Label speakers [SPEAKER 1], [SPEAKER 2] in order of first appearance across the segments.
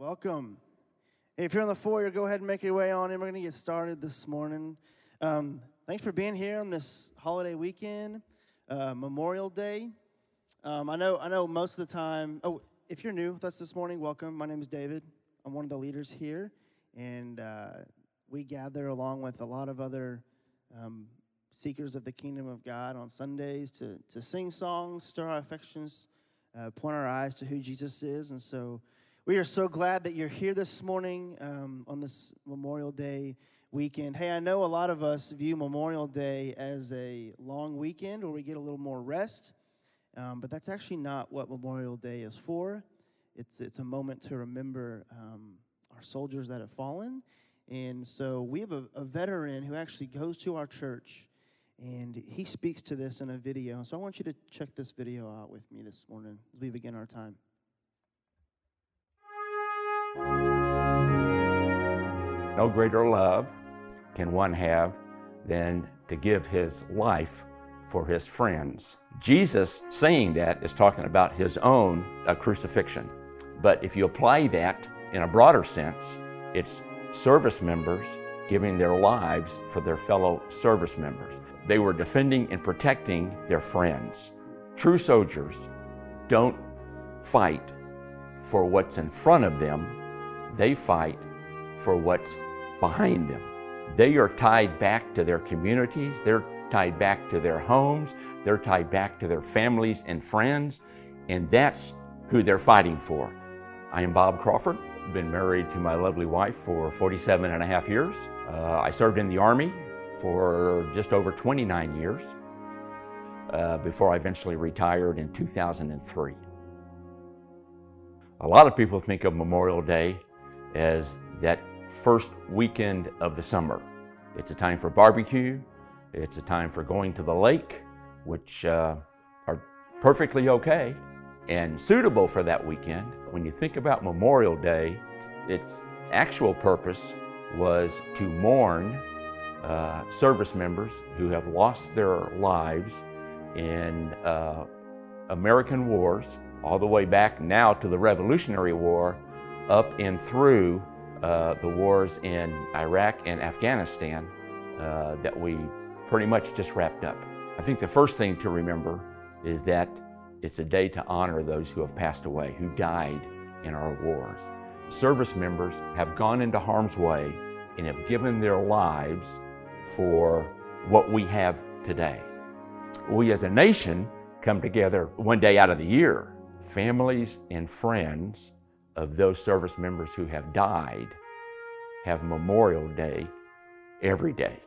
[SPEAKER 1] Welcome. If you're on the foyer, go ahead and make your way on in. We're going to get started this morning. Um, thanks for being here on this holiday weekend, uh, Memorial Day. Um, I know, I know. Most of the time. Oh, if you're new with us this morning, welcome. My name is David. I'm one of the leaders here, and uh, we gather along with a lot of other um, seekers of the kingdom of God on Sundays to to sing songs, stir our affections, uh, point our eyes to who Jesus is, and so. We are so glad that you're here this morning um, on this Memorial Day weekend. Hey, I know a lot of us view Memorial Day as a long weekend where we get a little more rest, um, but that's actually not what Memorial Day is for. It's, it's a moment to remember um, our soldiers that have fallen. And so we have a, a veteran who actually goes to our church and he speaks to this in a video. So I want you to check this video out with me this morning as we begin our time.
[SPEAKER 2] No greater love can one have than to give his life for his friends. Jesus saying that is talking about his own uh, crucifixion. But if you apply that in a broader sense, it's service members giving their lives for their fellow service members. They were defending and protecting their friends. True soldiers don't fight for what's in front of them, they fight for what's behind them. They are tied back to their communities, they're tied back to their homes, they're tied back to their families and friends, and that's who they're fighting for. I am Bob Crawford, been married to my lovely wife for 47 and a half years. Uh, I served in the Army for just over 29 years uh, before I eventually retired in 2003. A lot of people think of Memorial Day as that first weekend of the summer. It's a time for barbecue, it's a time for going to the lake, which uh, are perfectly okay and suitable for that weekend. When you think about Memorial Day, its actual purpose was to mourn uh, service members who have lost their lives in uh, American wars, all the way back now to the Revolutionary War, up and through uh, the wars in Iraq and Afghanistan uh, that we pretty much just wrapped up. I think the first thing to remember is that it's a day to honor those who have passed away, who died in our wars. Service members have gone into harm's way and have given their lives for what we have today. We as a nation come together one day out of the year. Families and friends of those service members who have died have Memorial Day every day.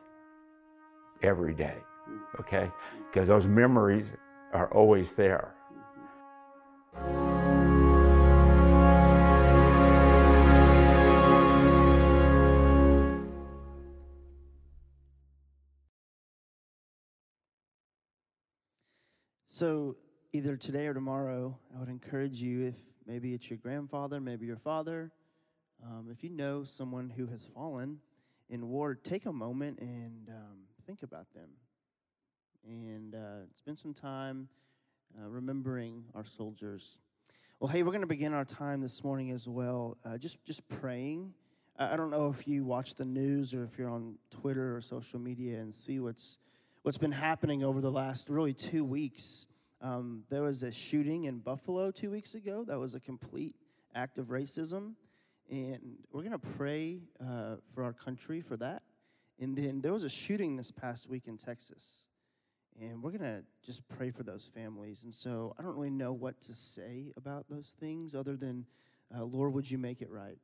[SPEAKER 2] Every day. Okay? Because those memories are always there.
[SPEAKER 1] So, either today or tomorrow, I would encourage you if maybe it's your grandfather, maybe your father, um, if you know someone who has fallen in war, take a moment and um, think about them and uh, spend some time uh, remembering our soldiers. Well, hey, we're going to begin our time this morning as well, uh, just just praying. I don't know if you watch the news or if you're on Twitter or social media and see what's what's been happening over the last really two weeks. Um, there was a shooting in Buffalo two weeks ago. That was a complete act of racism. And we're going to pray uh, for our country for that. And then there was a shooting this past week in Texas. And we're going to just pray for those families. And so I don't really know what to say about those things other than, uh, Lord, would you make it right?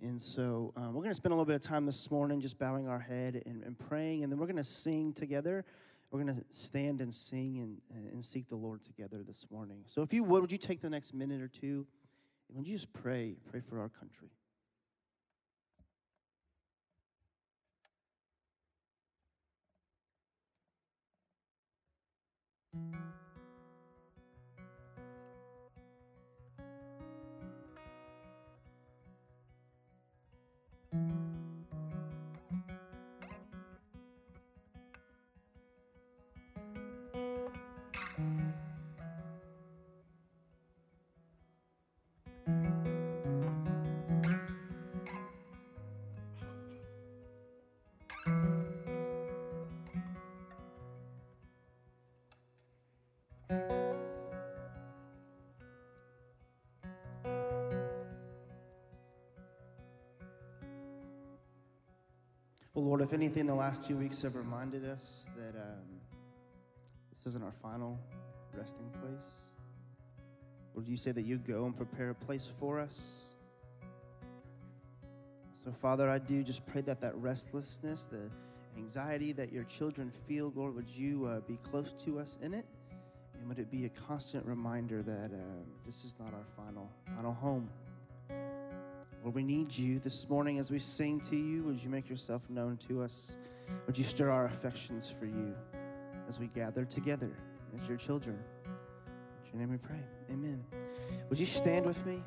[SPEAKER 1] And so um, we're going to spend a little bit of time this morning just bowing our head and, and praying. And then we're going to sing together we're going to stand and sing and, and seek the Lord together this morning. So, if you would, would you take the next minute or two and would you just pray? Pray for our country. Well, Lord, if anything, the last two weeks have reminded us that um, this isn't our final resting place. Lord, you say that you go and prepare a place for us. So, Father, I do just pray that that restlessness, the anxiety that your children feel, Lord, would you uh, be close to us in it? And would it be a constant reminder that um, this is not our final, final home? Lord, we need you this morning as we sing to you. Would you make yourself known to us? Would you stir our affections for you as we gather together as your children? In your name we pray. Amen. Would you stand with me?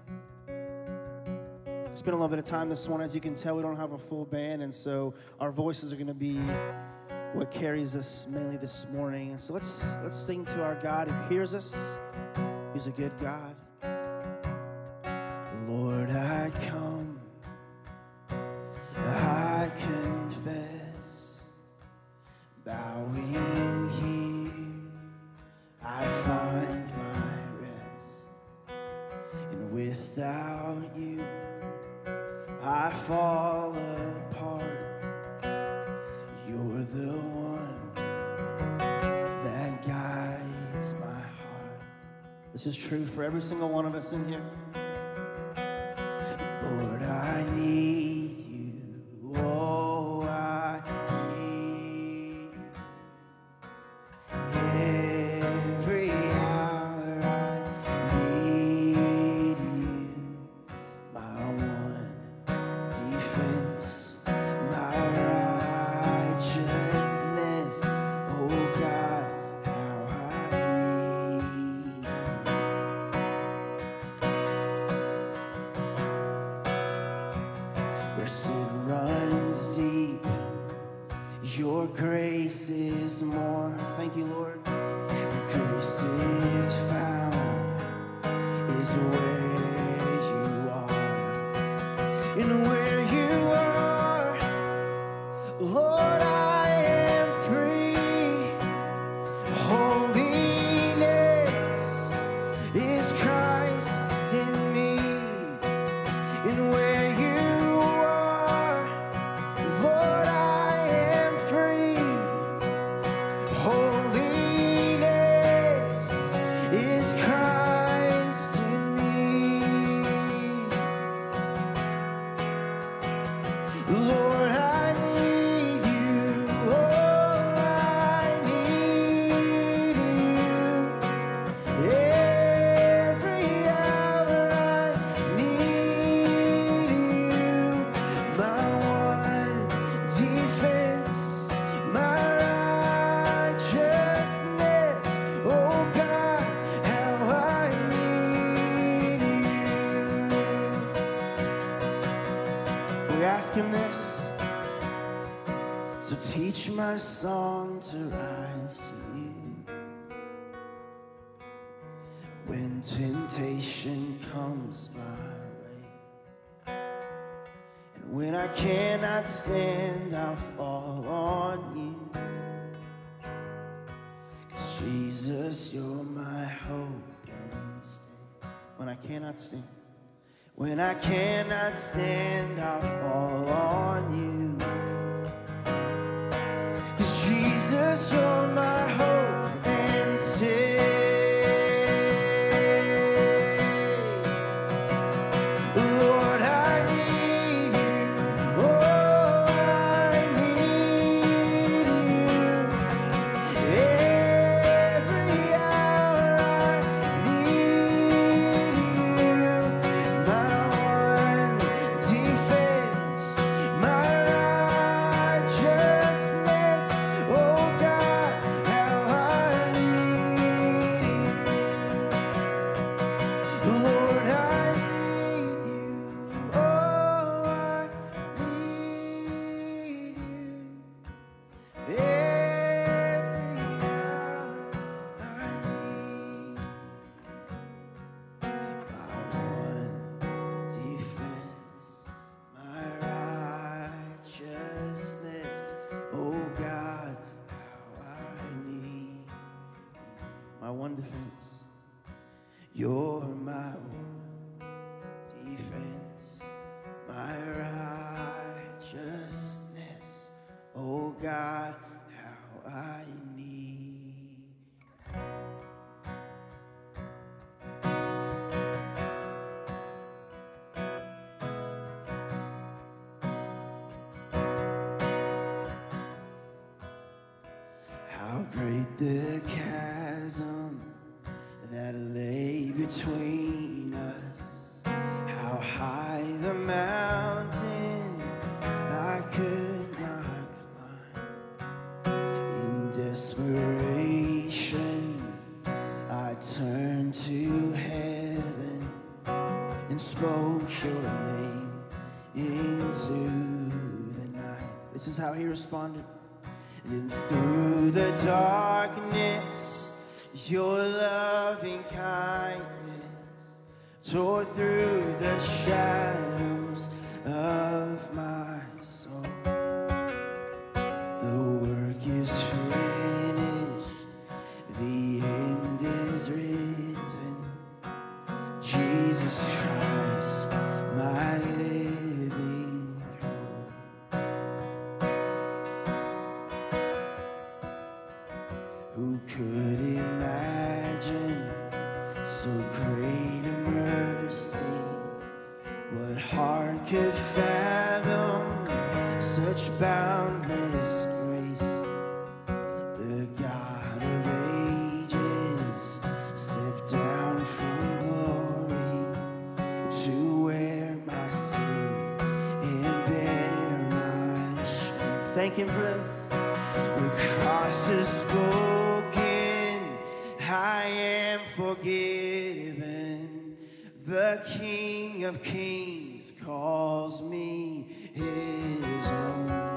[SPEAKER 1] Spend a little bit of time this morning. As you can tell, we don't have a full band, and so our voices are going to be what carries us mainly this morning. So let's let's sing to our God who hears us, He's a good God. Every single one of us in here. My song to rise to you. When temptation comes my way, and when I cannot stand, I'll fall on you. 'Cause Jesus, you're my hope and stay. When I cannot stand, when I cannot stand, I'll fall on you. Jesus, you're my hope my one defense. You're my one responded. can press cross is spoken. I am forgiven. The King of Kings calls me his own.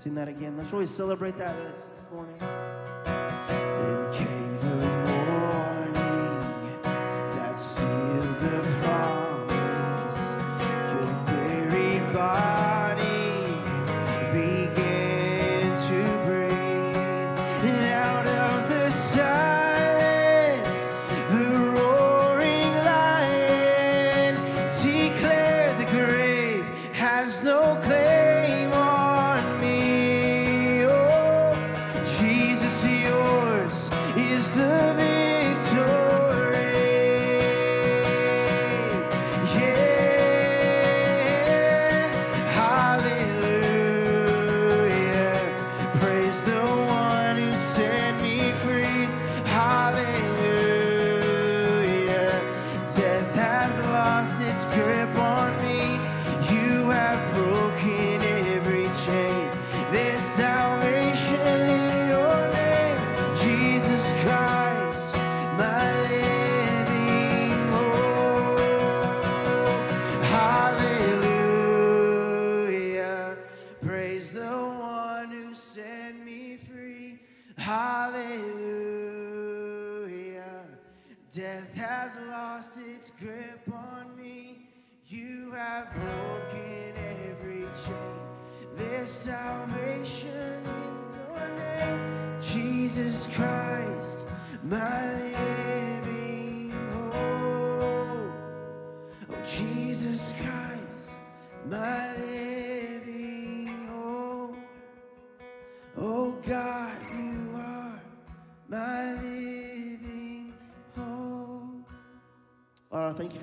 [SPEAKER 1] Sing that again. Let's really celebrate that this, this morning.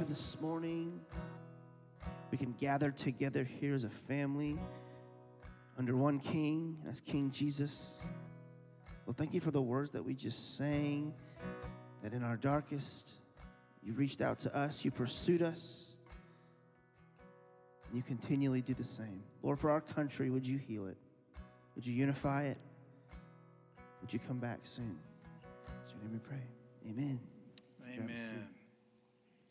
[SPEAKER 1] This morning. We can gather together here as a family under one King, as King Jesus. Well, thank you for the words that we just sang, that in our darkest, you reached out to us, you pursued us, and you continually do the same. Lord, for our country, would you heal it? Would you unify it? Would you come back soon? It's your name we pray. Amen.
[SPEAKER 3] Amen.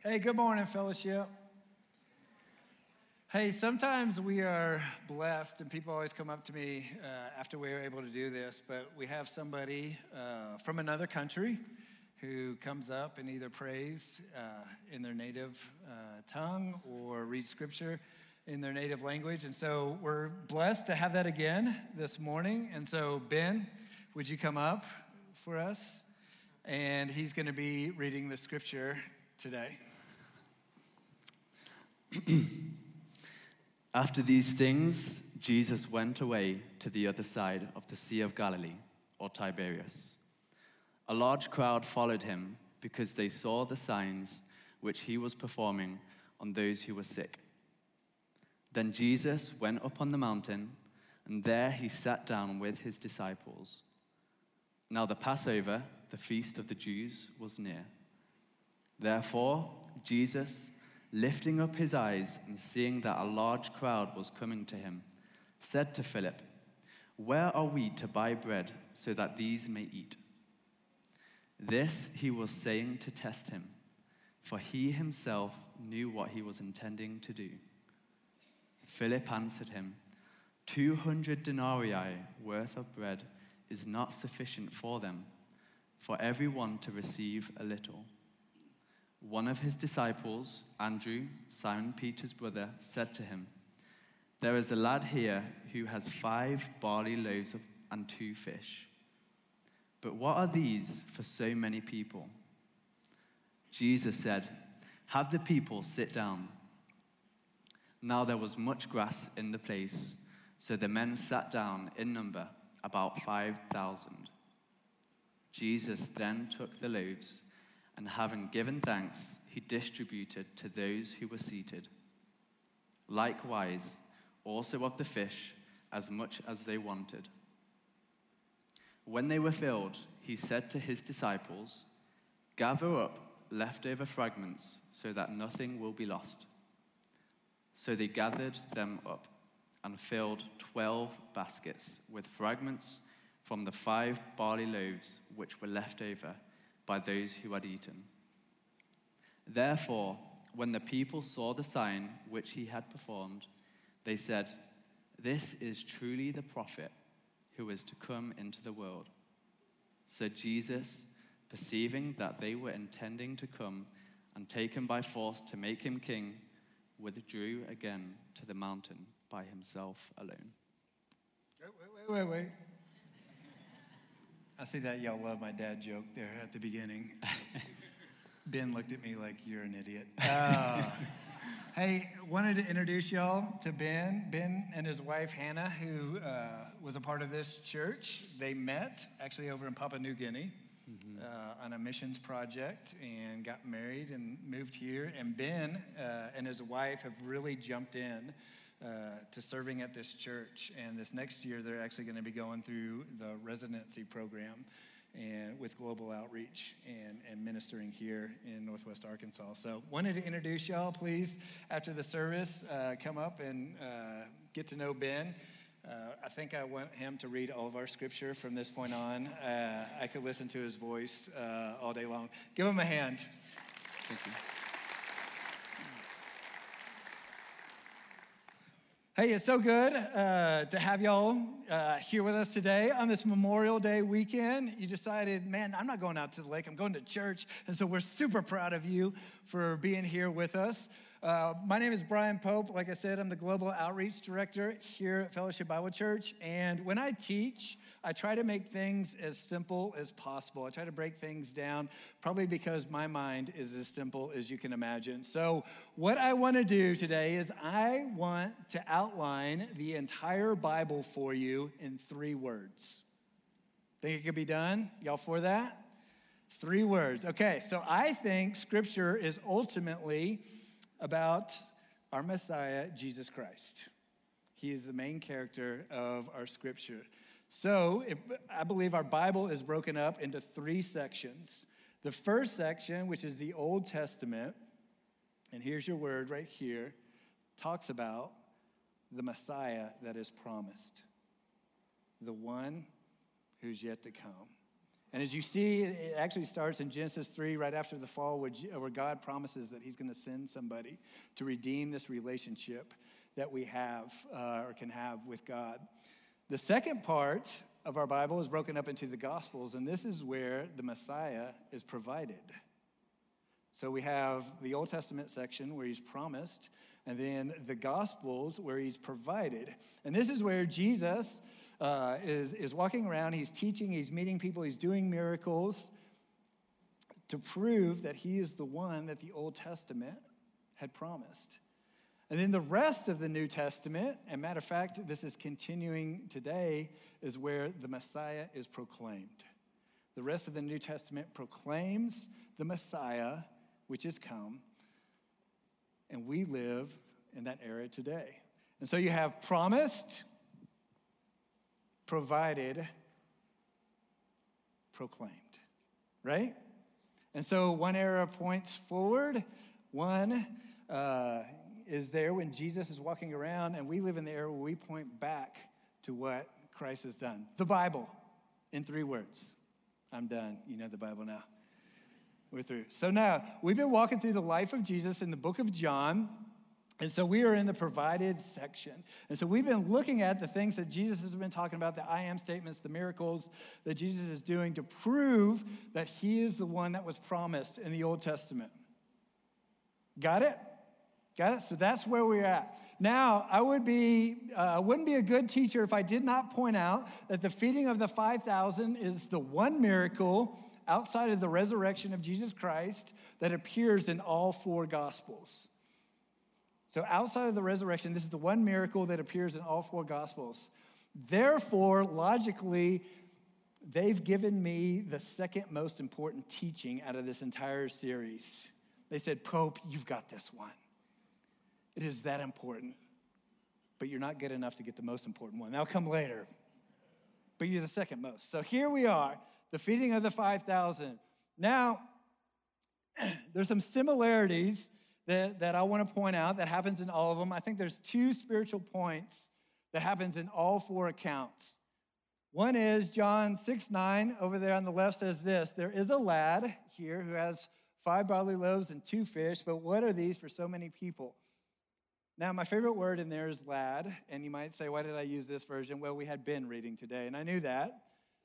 [SPEAKER 3] Hey, good morning, fellowship. Hey, sometimes we are blessed, and people always come up to me uh, after we are able to do this, but we have somebody uh, from another country who comes up and either prays uh, in their native uh, tongue or reads scripture in their native language. And so we're blessed to have that again this morning. And so, Ben, would you come up for us? And he's going to be reading the scripture today.
[SPEAKER 4] After these things, Jesus went away to the other side of the Sea of Galilee, or Tiberias. A large crowd followed him because they saw the signs which he was performing on those who were sick. Then Jesus went up on the mountain, and there he sat down with his disciples. Now the Passover, the feast of the Jews, was near. Therefore, Jesus lifting up his eyes and seeing that a large crowd was coming to him, said to Philip, Where are we to buy bread so that these may eat? This he was saying to test him, for he himself knew what he was intending to do. Philip answered him, Two hundred denarii worth of bread is not sufficient for them, for everyone to receive a little. One of his disciples, Andrew, Simon Peter's brother, said to him, There is a lad here who has five barley loaves and two fish. But what are these for so many people? Jesus said, Have the people sit down. Now there was much grass in the place, so the men sat down in number, about 5,000. Jesus then took the loaves and having given thanks, he distributed to those who were seated. Likewise, also of the fish, as much as they wanted. When they were filled, he said to his disciples, Gather up leftover fragments so that nothing will be lost. So they gathered them up and filled twelve baskets with fragments from the five barley loaves which were left over by those who had eaten. Therefore, when the people saw the sign which he had performed, they said, This is truly the prophet who is to come into the world. So Jesus, perceiving that they were intending to come and take him by force to make him king, withdrew again to the mountain by himself alone.
[SPEAKER 3] Wait, wait, wait, wait. I see that y'all love my dad joke there at the beginning. ben looked at me like, you're an idiot. Uh, hey, wanted to introduce y'all to Ben. Ben and his wife, Hannah, who uh, was a part of this church. They met actually over in Papua New Guinea. Mm-hmm. Uh, on a missions project and got married and moved here. And Ben uh, and his wife have really jumped in uh, to serving at this church. And this next year, they're actually going to be going through the residency program and with global outreach and, and ministering here in Northwest Arkansas. So, wanted to introduce y'all, please, after the service, uh, come up and uh, get to know Ben. Uh, I think I want him to read all of our scripture from this point on. Uh, I could listen to his voice uh, all day long. Give him a hand. Thank you. Hey, it's so good uh, to have y'all uh, here with us today on this Memorial Day weekend. You decided, man, I'm not going out to the lake, I'm going to church. And so we're super proud of you for being here with us. Uh, my name is Brian Pope. Like I said, I'm the Global Outreach Director here at Fellowship Bible Church. And when I teach, I try to make things as simple as possible. I try to break things down, probably because my mind is as simple as you can imagine. So, what I want to do today is I want to outline the entire Bible for you in three words. Think it could be done? Y'all for that? Three words. Okay, so I think Scripture is ultimately about our Messiah, Jesus Christ. He is the main character of our Scripture. So it, I believe our Bible is broken up into three sections. The first section, which is the Old Testament, and here's your word right here, talks about the Messiah that is promised, the one who's yet to come. And as you see, it actually starts in Genesis 3, right after the fall, where God promises that He's going to send somebody to redeem this relationship that we have uh, or can have with God. The second part of our Bible is broken up into the Gospels, and this is where the Messiah is provided. So we have the Old Testament section where He's promised, and then the Gospels where He's provided. And this is where Jesus uh, is, is walking around, he's teaching, he's meeting people, he's doing miracles to prove that he is the one that the Old Testament had promised. And then the rest of the New Testament, and matter of fact, this is continuing today, is where the Messiah is proclaimed. The rest of the New Testament proclaims the Messiah, which is come, and we live in that era today. And so you have promised, provided, proclaimed, right? And so one era points forward, one uh, is there when Jesus is walking around, and we live in the era where we point back to what Christ has done. The Bible, in three words. I'm done. You know the Bible now. We're through. So now, we've been walking through the life of Jesus in the book of John. And so we are in the provided section. And so we've been looking at the things that Jesus has been talking about, the I am statements, the miracles that Jesus is doing to prove that he is the one that was promised in the Old Testament. Got it? Got it? So that's where we're at. Now, I would be, uh, wouldn't be a good teacher if I did not point out that the feeding of the 5,000 is the one miracle outside of the resurrection of Jesus Christ that appears in all four gospels. So, outside of the resurrection, this is the one miracle that appears in all four gospels. Therefore, logically, they've given me the second most important teaching out of this entire series. They said, Pope, you've got this one. It is that important, but you're not good enough to get the most important one. That'll come later, but you're the second most. So here we are, the feeding of the 5,000. Now, there's some similarities that, that I want to point out that happens in all of them. I think there's two spiritual points that happens in all four accounts. One is John 6 9 over there on the left says this There is a lad here who has five barley loaves and two fish, but what are these for so many people? Now, my favorite word in there is lad, and you might say, why did I use this version? Well, we had Ben reading today, and I knew that.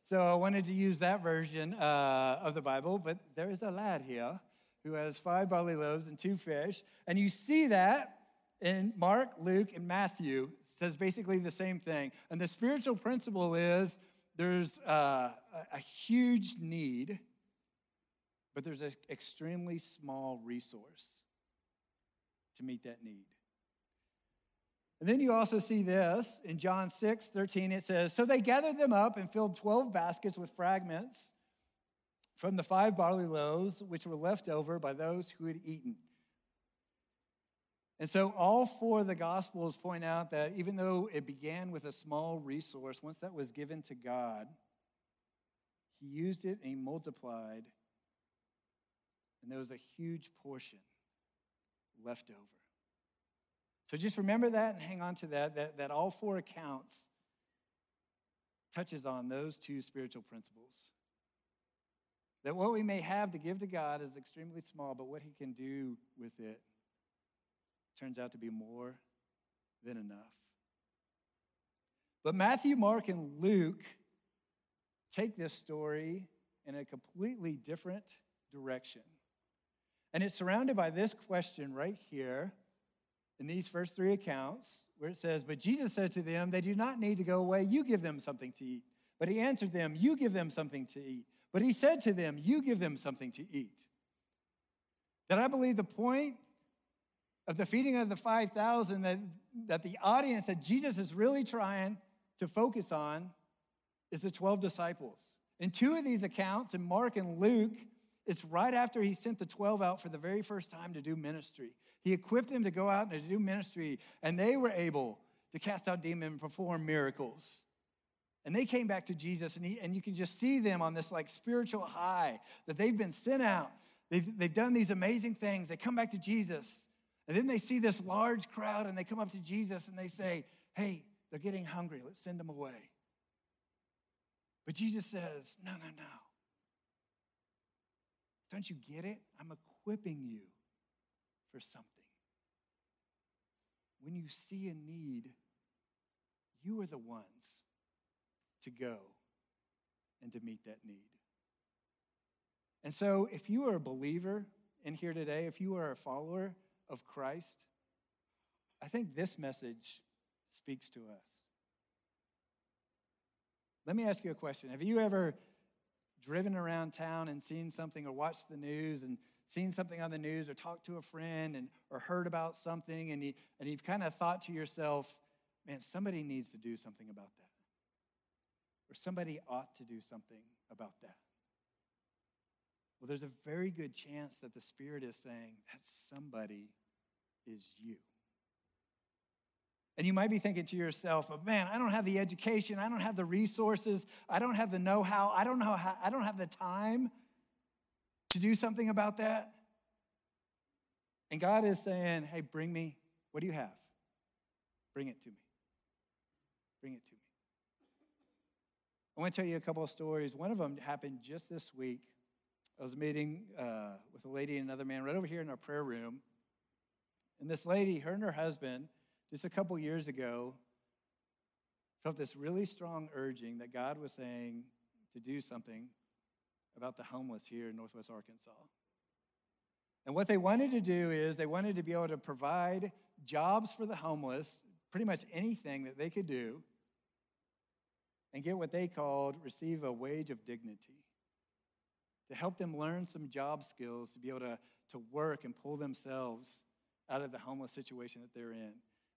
[SPEAKER 3] So I wanted to use that version uh, of the Bible, but there is a lad here who has five barley loaves and two fish. And you see that in Mark, Luke, and Matthew. Says basically the same thing. And the spiritual principle is there's uh, a huge need, but there's an extremely small resource to meet that need. And then you also see this in John 6 13. It says, So they gathered them up and filled 12 baskets with fragments from the five barley loaves which were left over by those who had eaten. And so, all four of the Gospels point out that even though it began with a small resource, once that was given to God, He used it and He multiplied, and there was a huge portion left over. So, just remember that and hang on to that, that, that all four accounts touches on those two spiritual principles. That what we may have to give to God is extremely small, but what He can do with it turns out to be more than enough. But Matthew, Mark, and Luke take this story in a completely different direction. And it's surrounded by this question right here in these first three accounts where it says, But Jesus said to them, They do not need to go away. You give them something to eat. But he answered them, You give them something to eat. But he said to them, You give them something to eat. That I believe the point of the feeding of the 5,000, that, that the audience that Jesus is really trying to focus on is the 12 disciples. In two of these accounts, in Mark and Luke, it's right after he sent the 12 out for the very first time to do ministry. He equipped them to go out and to do ministry, and they were able to cast out demons and perform miracles. And they came back to Jesus, and, he, and you can just see them on this like spiritual high that they've been sent out. They've, they've done these amazing things. They come back to Jesus, and then they see this large crowd, and they come up to Jesus and they say, Hey, they're getting hungry. Let's send them away. But Jesus says, No, no, no. Don't you get it? I'm equipping you for something. When you see a need, you are the ones to go and to meet that need. And so, if you are a believer in here today, if you are a follower of Christ, I think this message speaks to us. Let me ask you a question. Have you ever driven around town and seen something or watched the news and seen something on the news or talked to a friend and, or heard about something and, you, and you've kind of thought to yourself, man, somebody needs to do something about that. Or somebody ought to do something about that. Well, there's a very good chance that the Spirit is saying that somebody is you. And you might be thinking to yourself, but man, I don't have the education, I don't have the resources, I don't have the know how, I don't know how, I don't have the time to do something about that. And God is saying, hey, bring me, what do you have? Bring it to me. Bring it to me. I want to tell you a couple of stories. One of them happened just this week. I was meeting uh, with a lady and another man right over here in our prayer room. And this lady, her and her husband, just a couple years ago, felt this really strong urging that God was saying to do something about the homeless here in Northwest Arkansas. And what they wanted to do is they wanted to be able to provide jobs for the homeless, pretty much anything that they could do, and get what they called receive a wage of dignity. To help them learn some job skills to be able to, to work and pull themselves out of the homeless situation that they're in.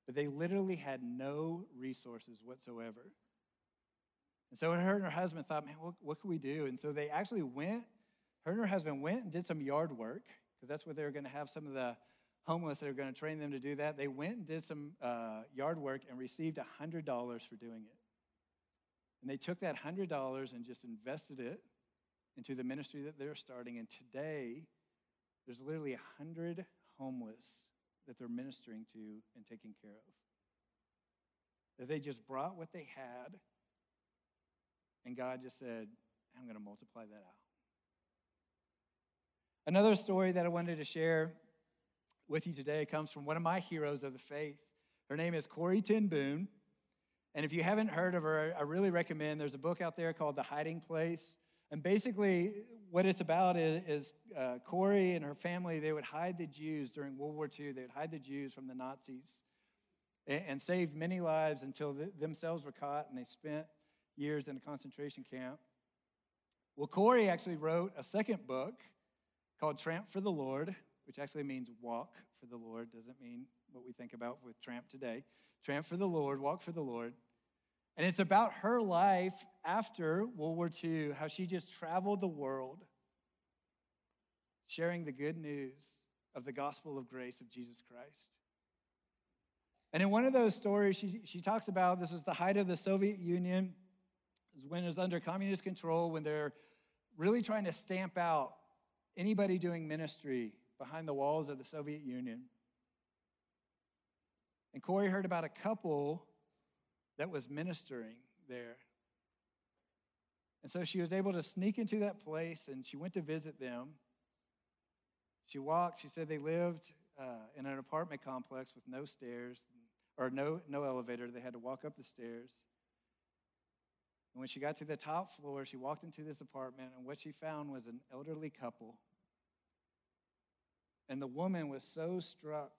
[SPEAKER 3] But they literally had no resources whatsoever. And so her and her husband thought, man, what, what can we do? And so they actually went, her and her husband went and did some yard work, because that's where they were going to have some of the homeless that are going to train them to do that. They went and did some uh, yard work and received $100 for doing it. And they took that $100 and just invested it into the ministry that they're starting. And today, there's literally 100 homeless that they're ministering to and taking care of. That they just brought what they had, and God just said, I'm going to multiply that out. Another story that I wanted to share with you today comes from one of my heroes of the faith. Her name is Corrie ten Boom. And if you haven't heard of her, I really recommend there's a book out there called The Hiding Place. And basically, what it's about is, is uh, Corrie and her family, they would hide the Jews during World War II. They would hide the Jews from the Nazis and, and saved many lives until the, themselves were caught and they spent years in a concentration camp. Well, Corrie actually wrote a second book called Tramp for the Lord, which actually means walk for the Lord, doesn't mean what we think about with tramp today. Tramp for the Lord, walk for the Lord. And it's about her life after World War II, how she just traveled the world sharing the good news of the gospel of grace of Jesus Christ. And in one of those stories, she, she talks about this was the height of the Soviet Union, when it was under communist control, when they're really trying to stamp out anybody doing ministry behind the walls of the Soviet Union. And Corrie heard about a couple that was ministering there. And so she was able to sneak into that place and she went to visit them. She walked, she said they lived uh, in an apartment complex with no stairs or no, no elevator. They had to walk up the stairs. And when she got to the top floor, she walked into this apartment, and what she found was an elderly couple. And the woman was so struck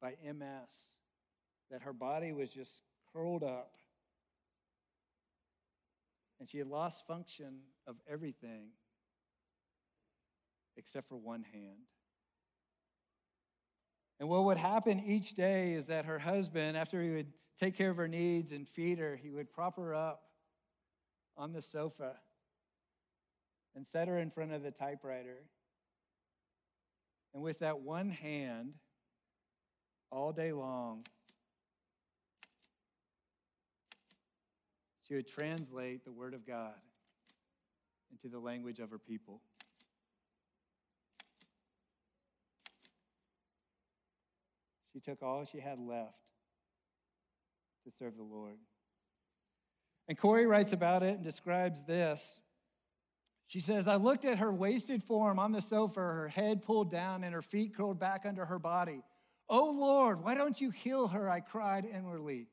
[SPEAKER 3] by MS, that her body was just curled up. And she had lost function of everything except for one hand. And what would happen each day is that her husband, after he would take care of her needs and feed her, he would prop her up on the sofa and set her in front of the typewriter. And with that one hand, all day long, she would translate the Word of God into the language of her people. She took all she had left to serve the Lord. And Corrie writes about it and describes this. She says, I looked at her wasted form on the sofa, her head pulled down and her feet curled back under her body. Oh Lord, why don't you heal her? I cried inwardly.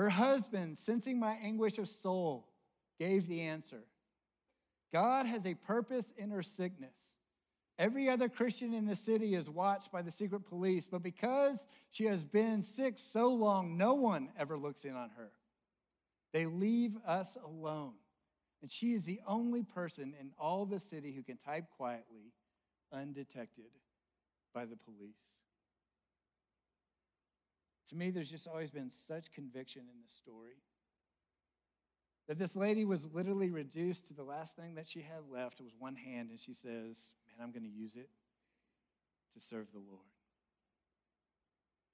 [SPEAKER 3] Her husband, sensing my anguish of soul, gave the answer God has a purpose in her sickness. Every other Christian in the city is watched by the secret police, but because she has been sick so long, no one ever looks in on her. They leave us alone. And she is the only person in all the city who can type quietly, undetected by the police. To me, there's just always been such conviction in this story that this lady was literally reduced to the last thing that she had left was one hand, and she says, Man, I'm going to use it to serve the Lord.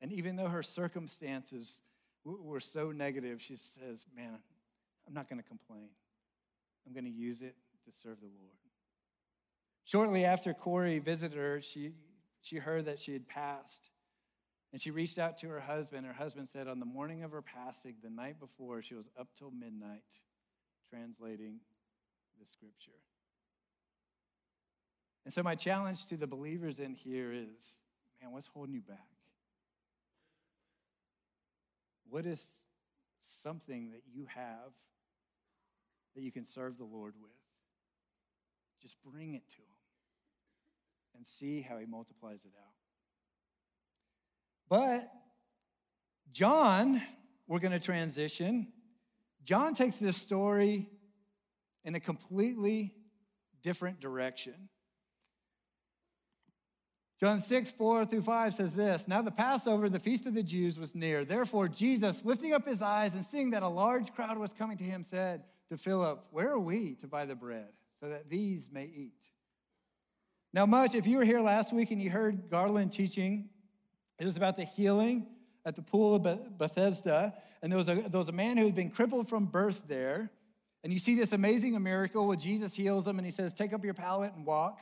[SPEAKER 3] And even though her circumstances were so negative, she says, Man, I'm not going to complain. I'm going to use it to serve the Lord. Shortly after Corrie visited her, she, she heard that she had passed. And she reached out to her husband. Her husband said, On the morning of her passing, the night before, she was up till midnight translating the scripture. And so, my challenge to the believers in here is man, what's holding you back? What is something that you have that you can serve the Lord with? Just bring it to Him and see how He multiplies it out. But John, we're going to transition. John takes this story in a completely different direction. John 6, 4 through 5 says this Now the Passover, the feast of the Jews, was near. Therefore, Jesus, lifting up his eyes and seeing that a large crowd was coming to him, said to Philip, Where are we to buy the bread so that these may eat? Now, much, if you were here last week and you heard Garland teaching, it was about the healing at the pool of Bethesda. And there was, a, there was a man who had been crippled from birth there. And you see this amazing miracle where Jesus heals him and he says, Take up your pallet and walk.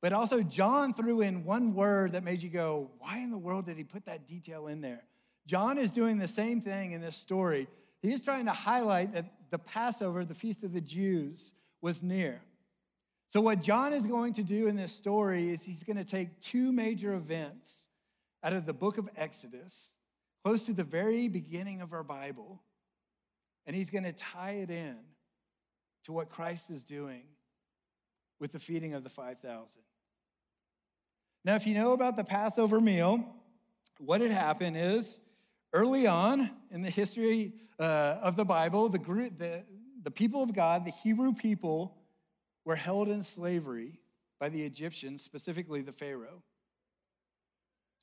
[SPEAKER 3] But also, John threw in one word that made you go, Why in the world did he put that detail in there? John is doing the same thing in this story. He is trying to highlight that the Passover, the feast of the Jews, was near. So, what John is going to do in this story is he's going to take two major events out of the book of Exodus, close to the very beginning of our Bible, and he's going to tie it in to what Christ is doing with the feeding of the 5,000. Now, if you know about the Passover meal, what had happened is early on in the history uh, of the Bible, the, the, the people of God, the Hebrew people, were held in slavery by the Egyptians, specifically the Pharaoh.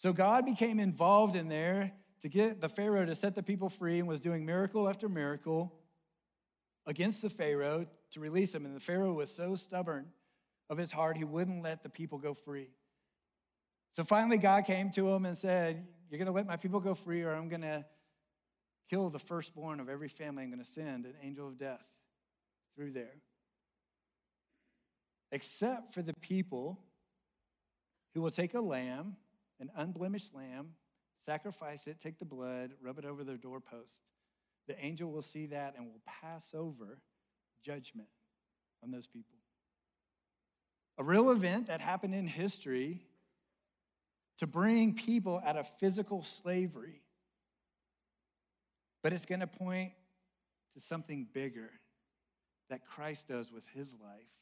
[SPEAKER 3] So God became involved in there to get the Pharaoh to set the people free and was doing miracle after miracle against the Pharaoh to release them. And the Pharaoh was so stubborn of his heart, he wouldn't let the people go free. So finally, God came to him and said, You're going to let my people go free, or I'm going to kill the firstborn of every family. I'm going to send an angel of death through there. Except for the people who will take a lamb an unblemished lamb, sacrifice it, take the blood, rub it over their doorpost. The angel will see that and will pass over judgment on those people. A real event that happened in history to bring people out of physical slavery. But it's going to point to something bigger that Christ does with his life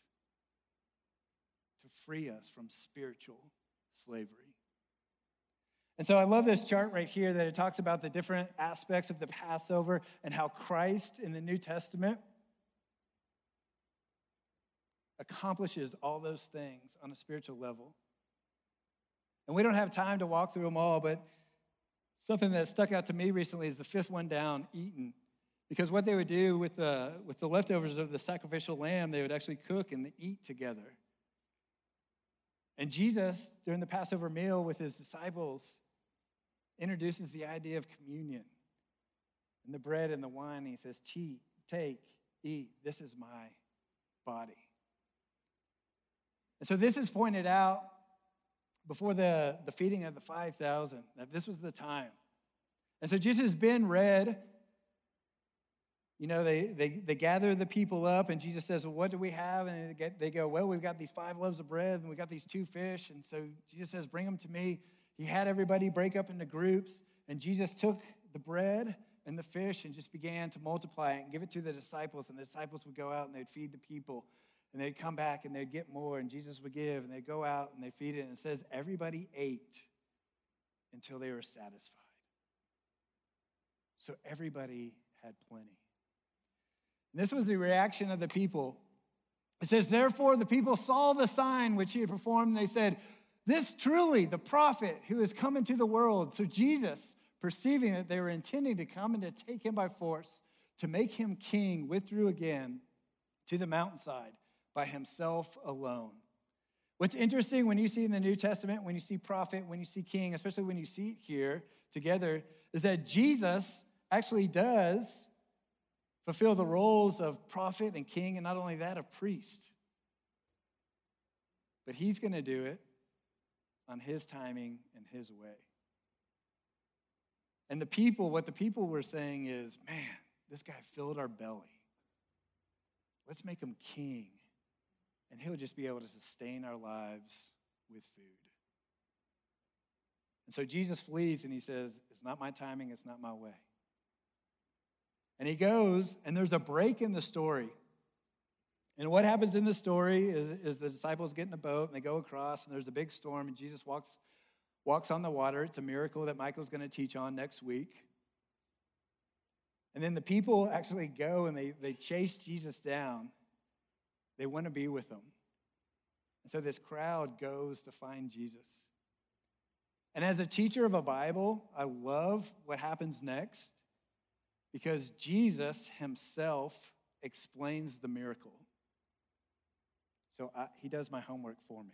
[SPEAKER 3] to free us from spiritual slavery. And so I love this chart right here that it talks about the different aspects of the Passover and how Christ in the New Testament accomplishes all those things on a spiritual level. And we don't have time to walk through them all, but something that stuck out to me recently is the fifth one down, eaten. Because what they would do with the, with the leftovers of the sacrificial lamb, they would actually cook and eat together. And Jesus, during the Passover meal with his disciples, introduces the idea of communion and the bread and the wine. he says, Take, eat, this is my body. And so this is pointed out before the, the feeding of the 5,000, that this was the time. And so Jesus has been read. You know, they, they, they gather the people up, and Jesus says, Well, what do we have? And they, get, they go, Well, we've got these five loaves of bread, and we got these two fish. And so Jesus says, Bring them to me. He had everybody break up into groups, and Jesus took the bread and the fish and just began to multiply it and give it to the disciples. And the disciples would go out and they'd feed the people. And they'd come back and they'd get more, and Jesus would give, and they'd go out and they'd feed it. And it says, everybody ate until they were satisfied. So everybody had plenty. And this was the reaction of the people. It says, Therefore, the people saw the sign which he had performed, and they said, This truly, the prophet who has come into the world. So Jesus, perceiving that they were intending to come and to take him by force, to make him king, withdrew again to the mountainside by himself alone. What's interesting when you see in the New Testament, when you see prophet, when you see king, especially when you see it here together, is that Jesus actually does fulfill the roles of prophet and king, and not only that, of priest. But he's going to do it on his timing and his way. And the people, what the people were saying is, man, this guy filled our belly. Let's make him king and He'll just be able to sustain our lives with food. And so Jesus flees and he says, It's not my timing, it's not my way. And he goes, and there's a break in the story. And what happens in the story is, is the disciples get in a boat and they go across, and there's a big storm, and Jesus walks, walks on the water. It's a miracle that Michael's going to teach on next week. And then the people actually go and they, they chase Jesus down. They want to be with him. And so this crowd goes to find Jesus. And as a teacher of a Bible, I love what happens next because Jesus himself explains the miracle. So I, he does my homework for me.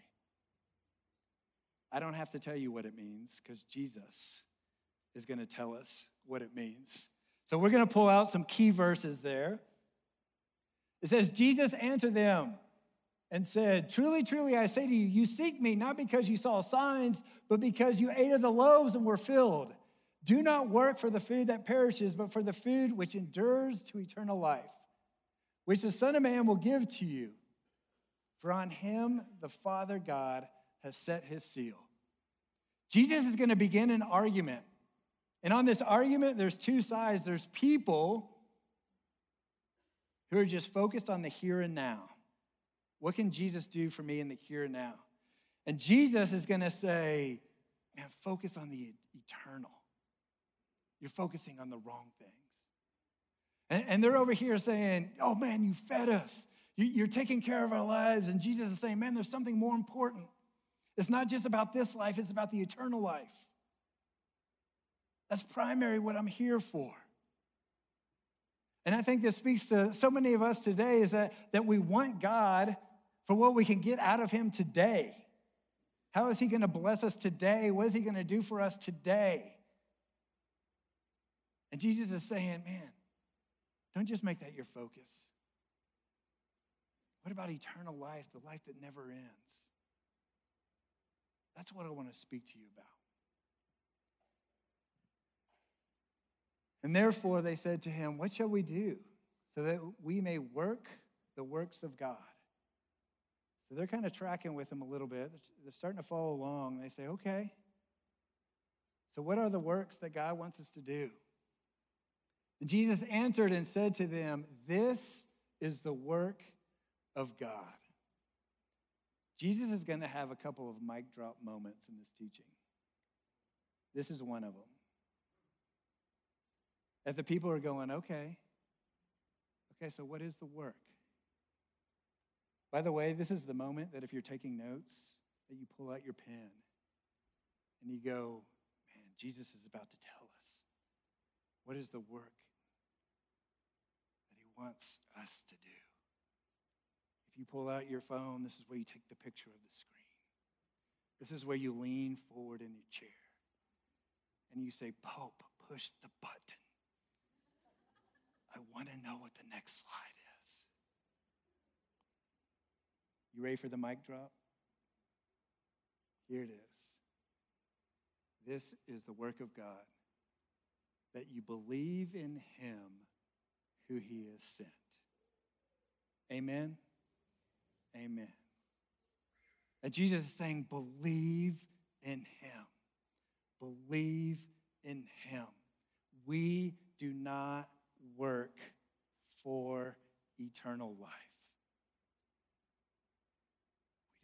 [SPEAKER 3] I don't have to tell you what it means because Jesus is going to tell us what it means. So we're going to pull out some key verses there. It says, Jesus answered them and said, Truly, truly, I say to you, you seek me not because you saw signs, but because you ate of the loaves and were filled. Do not work for the food that perishes, but for the food which endures to eternal life, which the Son of Man will give to you. For on him the Father God has set his seal. Jesus is going to begin an argument. And on this argument, there's two sides there's people who are just focused on the here and now. What can Jesus do for me in the here and now? And Jesus is going to say, man, focus on the eternal. You're focusing on the wrong things. And, and they're over here saying, oh man, you fed us. You, you're taking care of our lives. And Jesus is saying, man, there's something more important. It's not just about this life, it's about the eternal life. That's primary what I'm here for. And I think this speaks to so many of us today is that, that we want God for what we can get out of Him today. How is He going to bless us today? What is He going to do for us today? And Jesus is saying, man, don't just make that your focus. What about eternal life, the life that never ends? That's what I want to speak to you about. And therefore, they said to him, What shall we do so that we may work the works of God? So they're kind of tracking with him a little bit. They're starting to follow along. They say, Okay, so what are the works that God wants us to do? And Jesus answered and said to them, This is the work of God. Jesus is going to have a couple of mic drop moments in this teaching. This is one of them. That the people are going, okay, okay, so what is the work? By the way, this is the moment that if you're taking notes, that you pull out your pen and you go, man, Jesus is about to tell us what is the work that he wants us to do. You pull out your phone, this is where you take the picture of the screen. This is where you lean forward in your chair and you say, Pope, push the button. I want to know what the next slide is. You ready for the mic drop? Here it is. This is the work of God that you believe in Him who He has sent. Amen. Amen. That Jesus is saying, believe in Him. Believe in Him. We do not work for eternal life.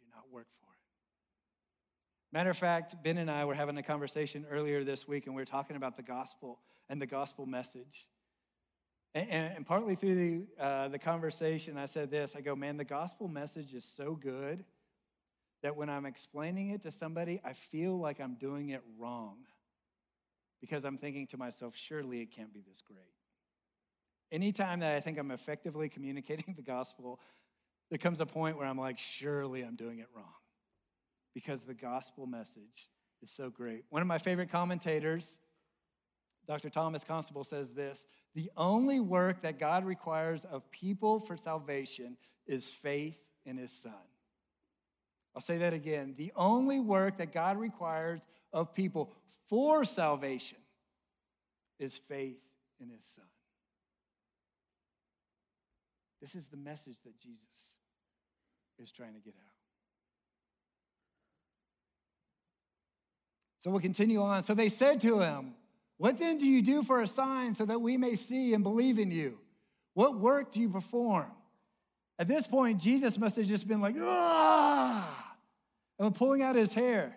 [SPEAKER 3] We do not work for it. Matter of fact, Ben and I were having a conversation earlier this week, and we were talking about the gospel and the gospel message. And, and, and partly through the, uh, the conversation, I said this I go, man, the gospel message is so good that when I'm explaining it to somebody, I feel like I'm doing it wrong because I'm thinking to myself, surely it can't be this great. Anytime that I think I'm effectively communicating the gospel, there comes a point where I'm like, surely I'm doing it wrong because the gospel message is so great. One of my favorite commentators, Dr. Thomas Constable, says this The only work that God requires of people for salvation is faith in his son. I'll say that again. The only work that God requires of people for salvation is faith in his son. This is the message that Jesus is trying to get out. So we'll continue on. So they said to him, What then do you do for a sign so that we may see and believe in you? What work do you perform? At this point, Jesus must have just been like, ah! and pulling out his hair.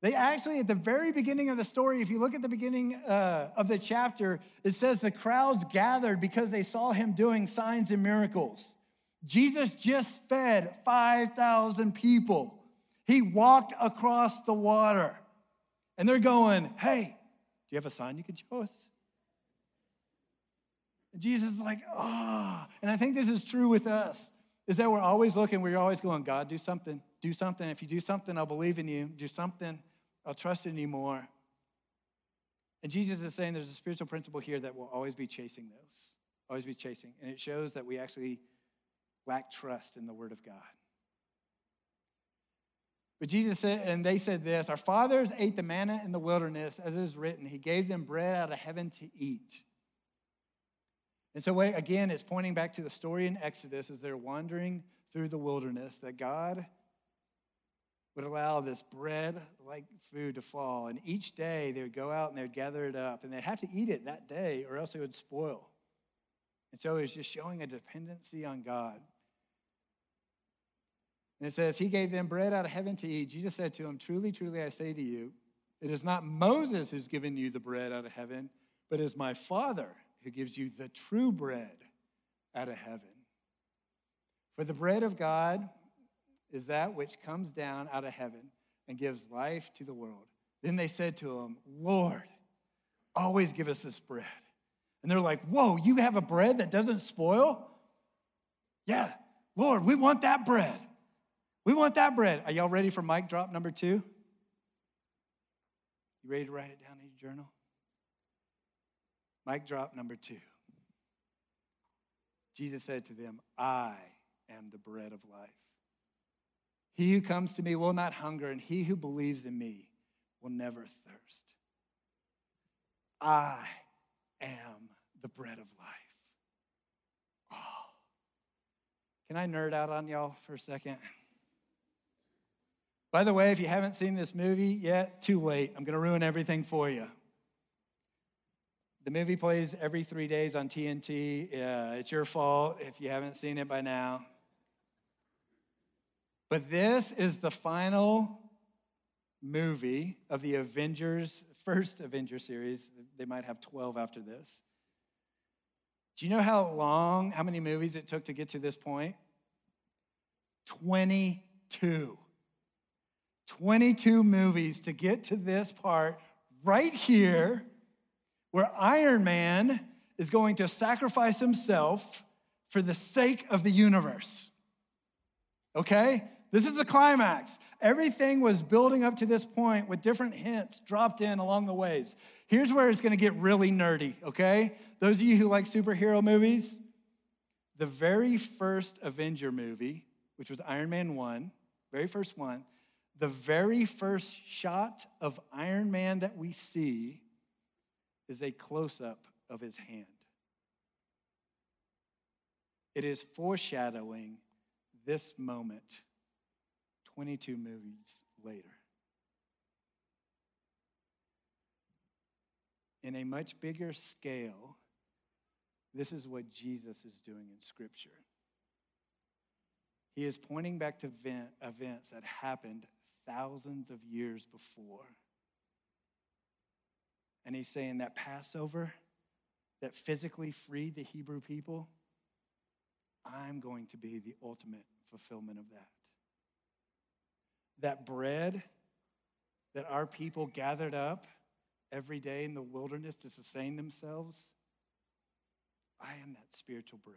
[SPEAKER 3] They actually, at the very beginning of the story, if you look at the beginning uh, of the chapter, it says the crowds gathered because they saw him doing signs and miracles. Jesus just fed 5,000 people. He walked across the water. And they're going, hey, do you have a sign you can show us? And Jesus is like, ah. Oh. And I think this is true with us is that we're always looking, we're always going, God, do something, do something. If you do something, I'll believe in you. Do something, I'll trust in you more. And Jesus is saying there's a spiritual principle here that will always be chasing those, always be chasing. And it shows that we actually lack trust in the Word of God. But Jesus said, and they said this Our fathers ate the manna in the wilderness, as it is written, He gave them bread out of heaven to eat. And so, again, it's pointing back to the story in Exodus as they're wandering through the wilderness that God would allow this bread like food to fall. And each day they would go out and they would gather it up and they'd have to eat it that day or else it would spoil. And so it was just showing a dependency on God. And it says, He gave them bread out of heaven to eat. Jesus said to him, Truly, truly, I say to you, it is not Moses who's given you the bread out of heaven, but it is my Father who gives you the true bread out of heaven. For the bread of God is that which comes down out of heaven and gives life to the world. Then they said to him, Lord, always give us this bread. And they're like, Whoa, you have a bread that doesn't spoil? Yeah, Lord, we want that bread. We want that bread. Are y'all ready for mic drop number two? You ready to write it down in your journal? Mic drop number two. Jesus said to them, I am the bread of life. He who comes to me will not hunger, and he who believes in me will never thirst. I am the bread of life. Oh. Can I nerd out on y'all for a second? By the way, if you haven't seen this movie yet, too late. I'm going to ruin everything for you. The movie plays every three days on TNT. Uh, it's your fault if you haven't seen it by now. But this is the final movie of the Avengers, first Avenger series. They might have 12 after this. Do you know how long, how many movies it took to get to this point? 22. 22 movies to get to this part right here where Iron Man is going to sacrifice himself for the sake of the universe. Okay? This is the climax. Everything was building up to this point with different hints dropped in along the ways. Here's where it's to get really nerdy, okay? Those of you who like superhero movies, the very first Avenger movie, which was Iron Man 1, very first one, the very first shot of Iron Man that we see is a close up of his hand. It is foreshadowing this moment 22 movies later. In a much bigger scale, this is what Jesus is doing in Scripture. He is pointing back to events that happened thousands of years before. And he's saying that Passover that physically freed the Hebrew people, I'm going to be the ultimate fulfillment of that. That bread that our people gathered up every day in the wilderness to sustain themselves, I am that spiritual bread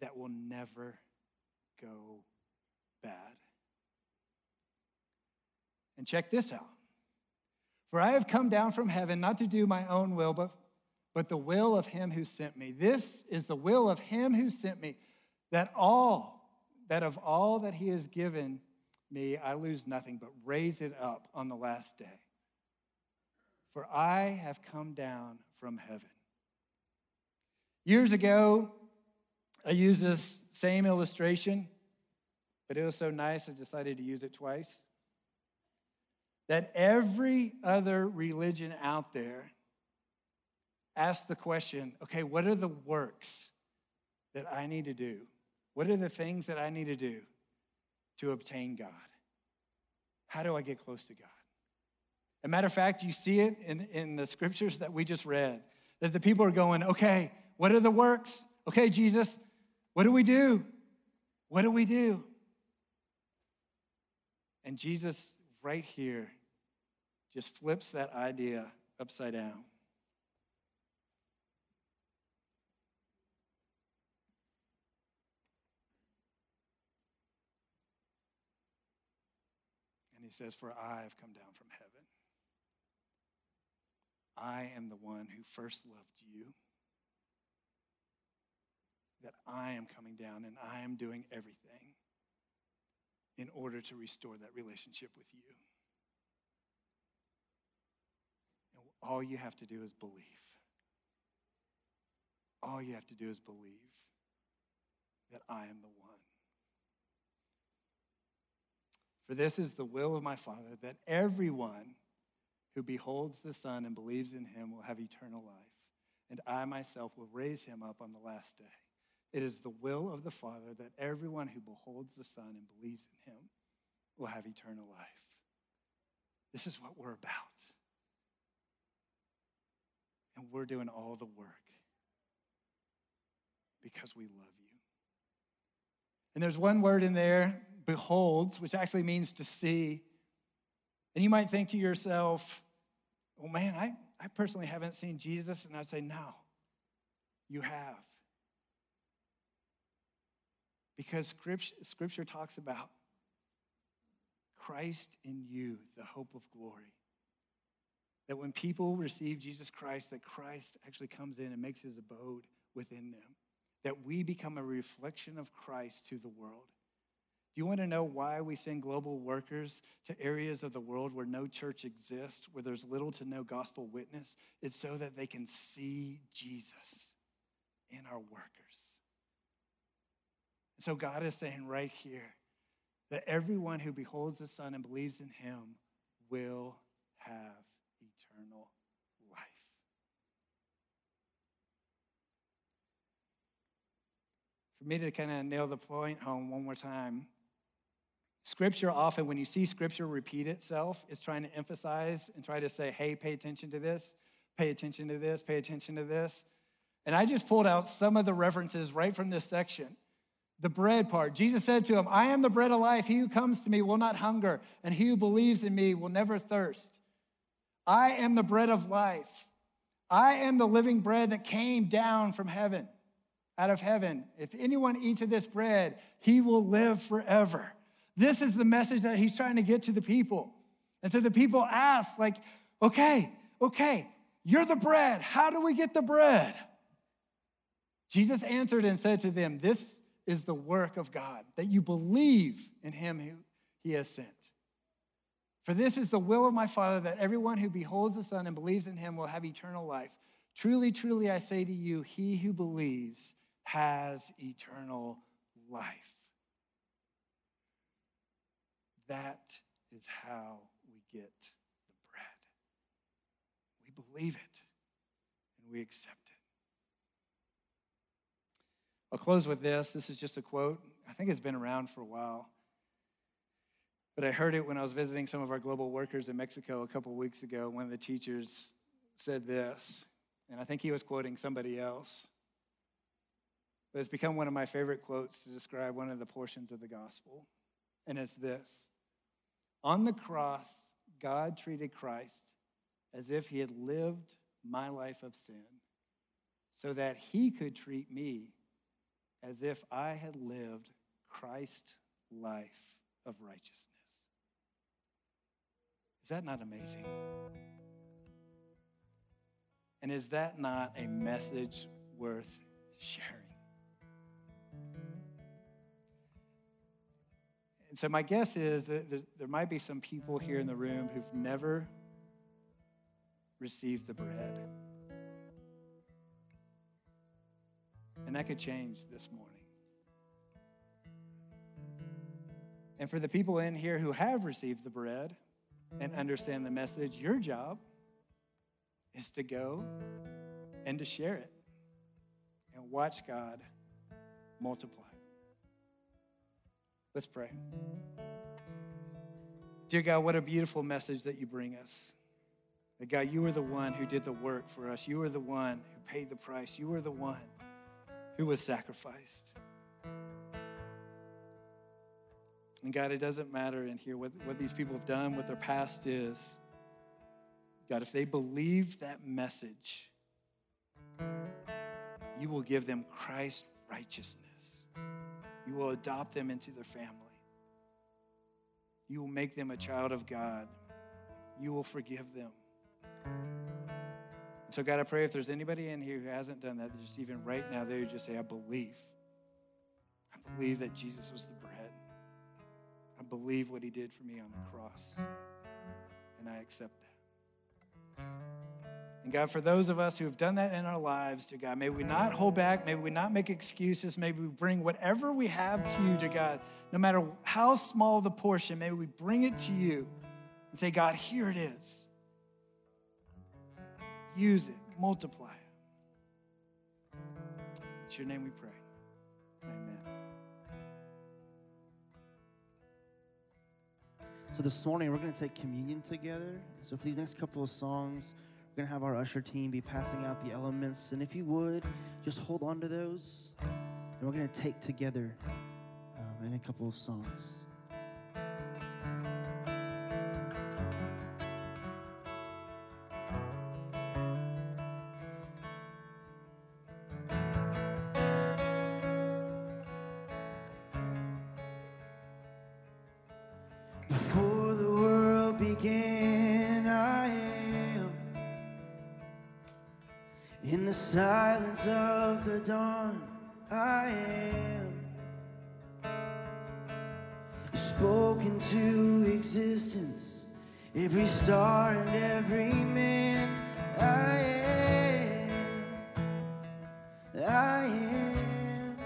[SPEAKER 3] that will never go bad. And check this out. For I have come down from heaven not to do my own will, but, but the will of him who sent me. This is the will of him who sent me, that all, that of all that he has given me, I lose nothing, but raise it up on the last day. For I have come down from heaven. Years ago, I used this same illustration, but it was so nice I decided to use it twice that every other religion out there asks the question okay, what are the works that I need to do? What are the things that I need to do to obtain God? How do I get close to God? As a matter of fact, you see it in, in the scriptures that we just read that the people are going, okay, what are the works? Okay, Jesus, what do we do? What do we do? And Jesus right here just flips that idea upside down. And he says, For I have come down from heaven. I am the one who first loved you. That I am coming down and I am doing everything in order to restore that relationship with you. And all you have to do is believe. All you have to do is believe that I am the one. For this is the will of my Father, that everyone who beholds the Son and believes in him will have eternal life, and I myself will raise him up on the last day. It is the will of the Father that everyone who beholds the Son and believes in him will have eternal life. This is what we're about. And we're doing all the work because we love you. And there's one word in there, beholds, which actually means to see. And you might think to yourself, well, man, I, I personally haven't seen Jesus. And I'd say, no, you have. Because scripture, scripture talks about Christ in you, the hope of glory. That when people receive Jesus Christ, that Christ actually comes in and makes his abode within them. That we become a reflection of Christ to the world. Do you want to know why we send global workers to areas of the world where no church exists, where there's little to no gospel witness? It's so that they can see Jesus in our workers. And so God is saying right here that everyone who beholds the Son and believes in him will have eternal life. For me to kind of nail the point home one more time, Scripture often, when you see scripture repeat itself, is trying to emphasize and try to say, hey, pay attention to this, pay attention to this, pay attention to this. And I just pulled out some of the references right from this section. The bread part. Jesus said to him, I am the bread of life. He who comes to me will not hunger, and he who believes in me will never thirst. I am the bread of life. I am the living bread that came down from heaven, out of heaven. If anyone eats of this bread, he will live forever. This is the message that he's trying to get to the people. And so the people ask, like, okay, okay, you're the bread. How do we get the bread? Jesus answered and said to them, This is the work of God, that you believe in him who he has sent. For this is the will of my Father, that everyone who beholds the Son and believes in him will have eternal life. Truly, truly, I say to you, he who believes has eternal life. That is how we get the bread. We believe it and we accept it. I'll close with this. This is just a quote. I think it's been around for a while. But I heard it when I was visiting some of our global workers in Mexico a couple weeks ago. One of the teachers said this, and I think he was quoting somebody else. But it's become one of my favorite quotes to describe one of the portions of the gospel. And it's this On the cross, God treated Christ as if he had lived my life of sin so that he could treat me as if I had lived Christ's life of righteousness. Is that not amazing? And is that not a message worth sharing? And so, my guess is that there might be some people here in the room who've never received the bread. And that could change this morning. And for the people in here who have received the bread and understand the message, your job is to go and to share it and watch God multiply. Let's pray. Dear God, what a beautiful message that you bring us. That God, you are the one who did the work for us. You are the one who paid the price. You are the one who was sacrificed. And God, it doesn't matter in here what, what these people have done, what their past is. God, if they believe that message, you will give them Christ righteousness. You will adopt them into their family. You will make them a child of God. You will forgive them. So, God, I pray if there's anybody in here who hasn't done that, just even right now, they would just say, I believe. I believe that Jesus was the bread. I believe what he did for me on the cross. And I accept that. And God, for those of us who have done that in our lives, to God, may we not hold back, may we not make excuses, may we bring whatever we have to you, to God, no matter how small the portion, may we bring it to you and say, God, here it is. Use it, multiply it. It's your name we pray. Amen.
[SPEAKER 1] So this morning we're going to take communion together. So for these next couple of songs, we're going to have our usher team be passing out the elements. And if you would, just hold on to those. And we're going to take together um, in a couple of songs. In the silence of the dawn, I am. spoken to existence, every star and every man. I am. I am.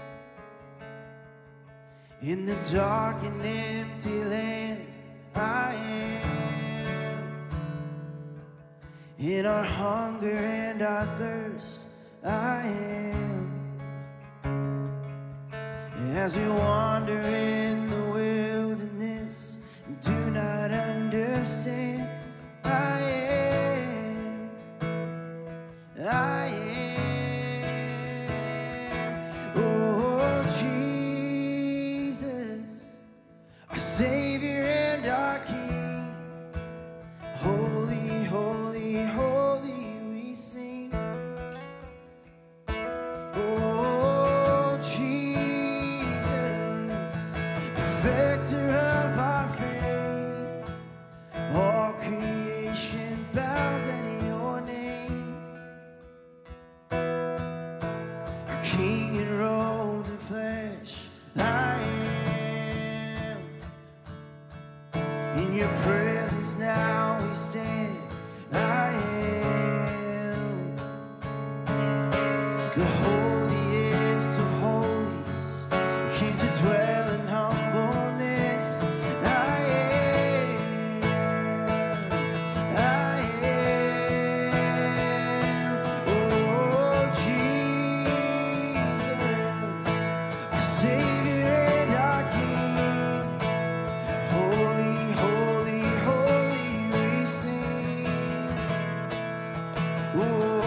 [SPEAKER 1] In the dark and empty land, I am in our hunger and our thirst, I am. As we wander in the wilderness, do not understand. Oh,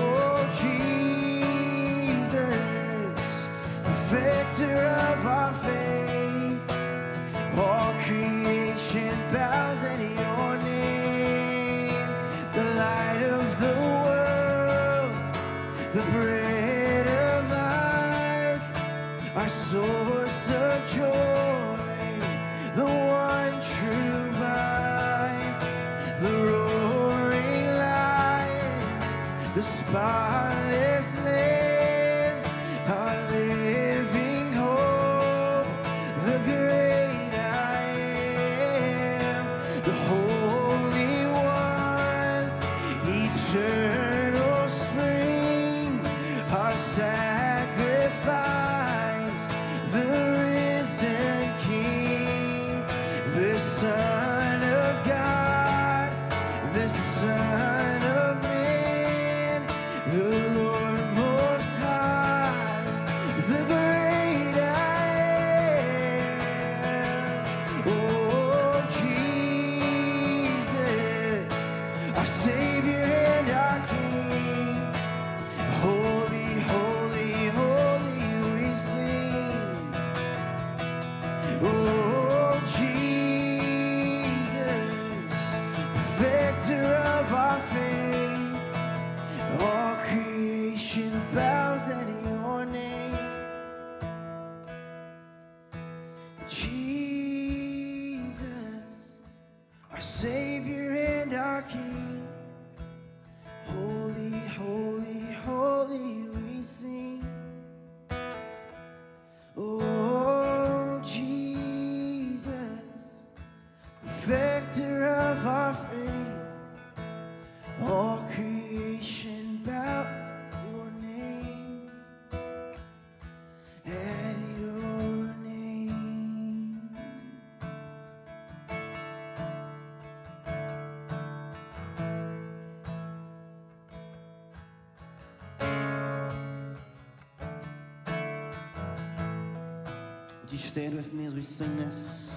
[SPEAKER 1] stand with me as we sing this?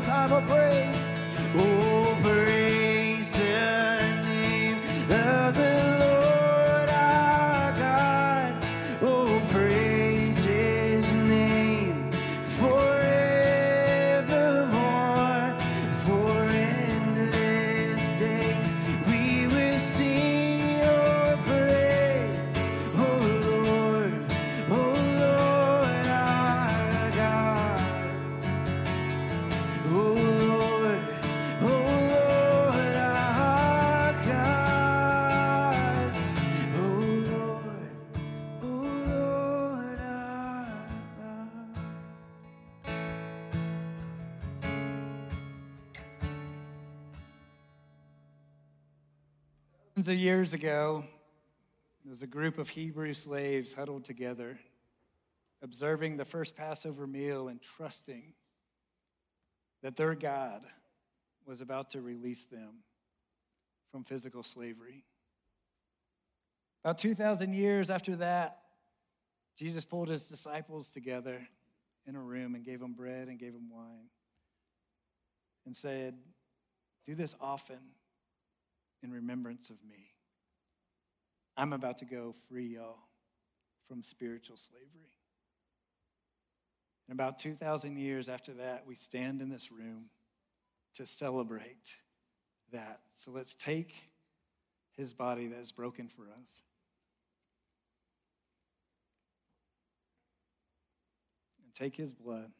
[SPEAKER 1] Time, of praise. Oh,
[SPEAKER 3] years ago, there was a group of Hebrew slaves huddled together, observing the first Passover meal and trusting that their God was about to release them from physical slavery. About 2,000 years after that, Jesus pulled his disciples together in a room and gave them bread and gave them wine and said, Do this often in remembrance of me. I'm about to go free y'all from spiritual slavery. And about 2,000 years after that, we stand in this room to celebrate that. So let's take his body that is broken for us. And take his blood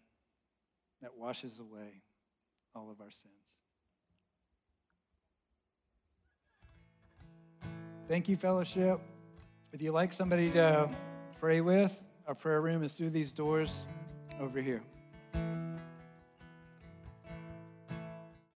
[SPEAKER 3] that washes away all of our sins. Thank you, fellowship. If you like somebody to pray with, our prayer room is through these doors over here.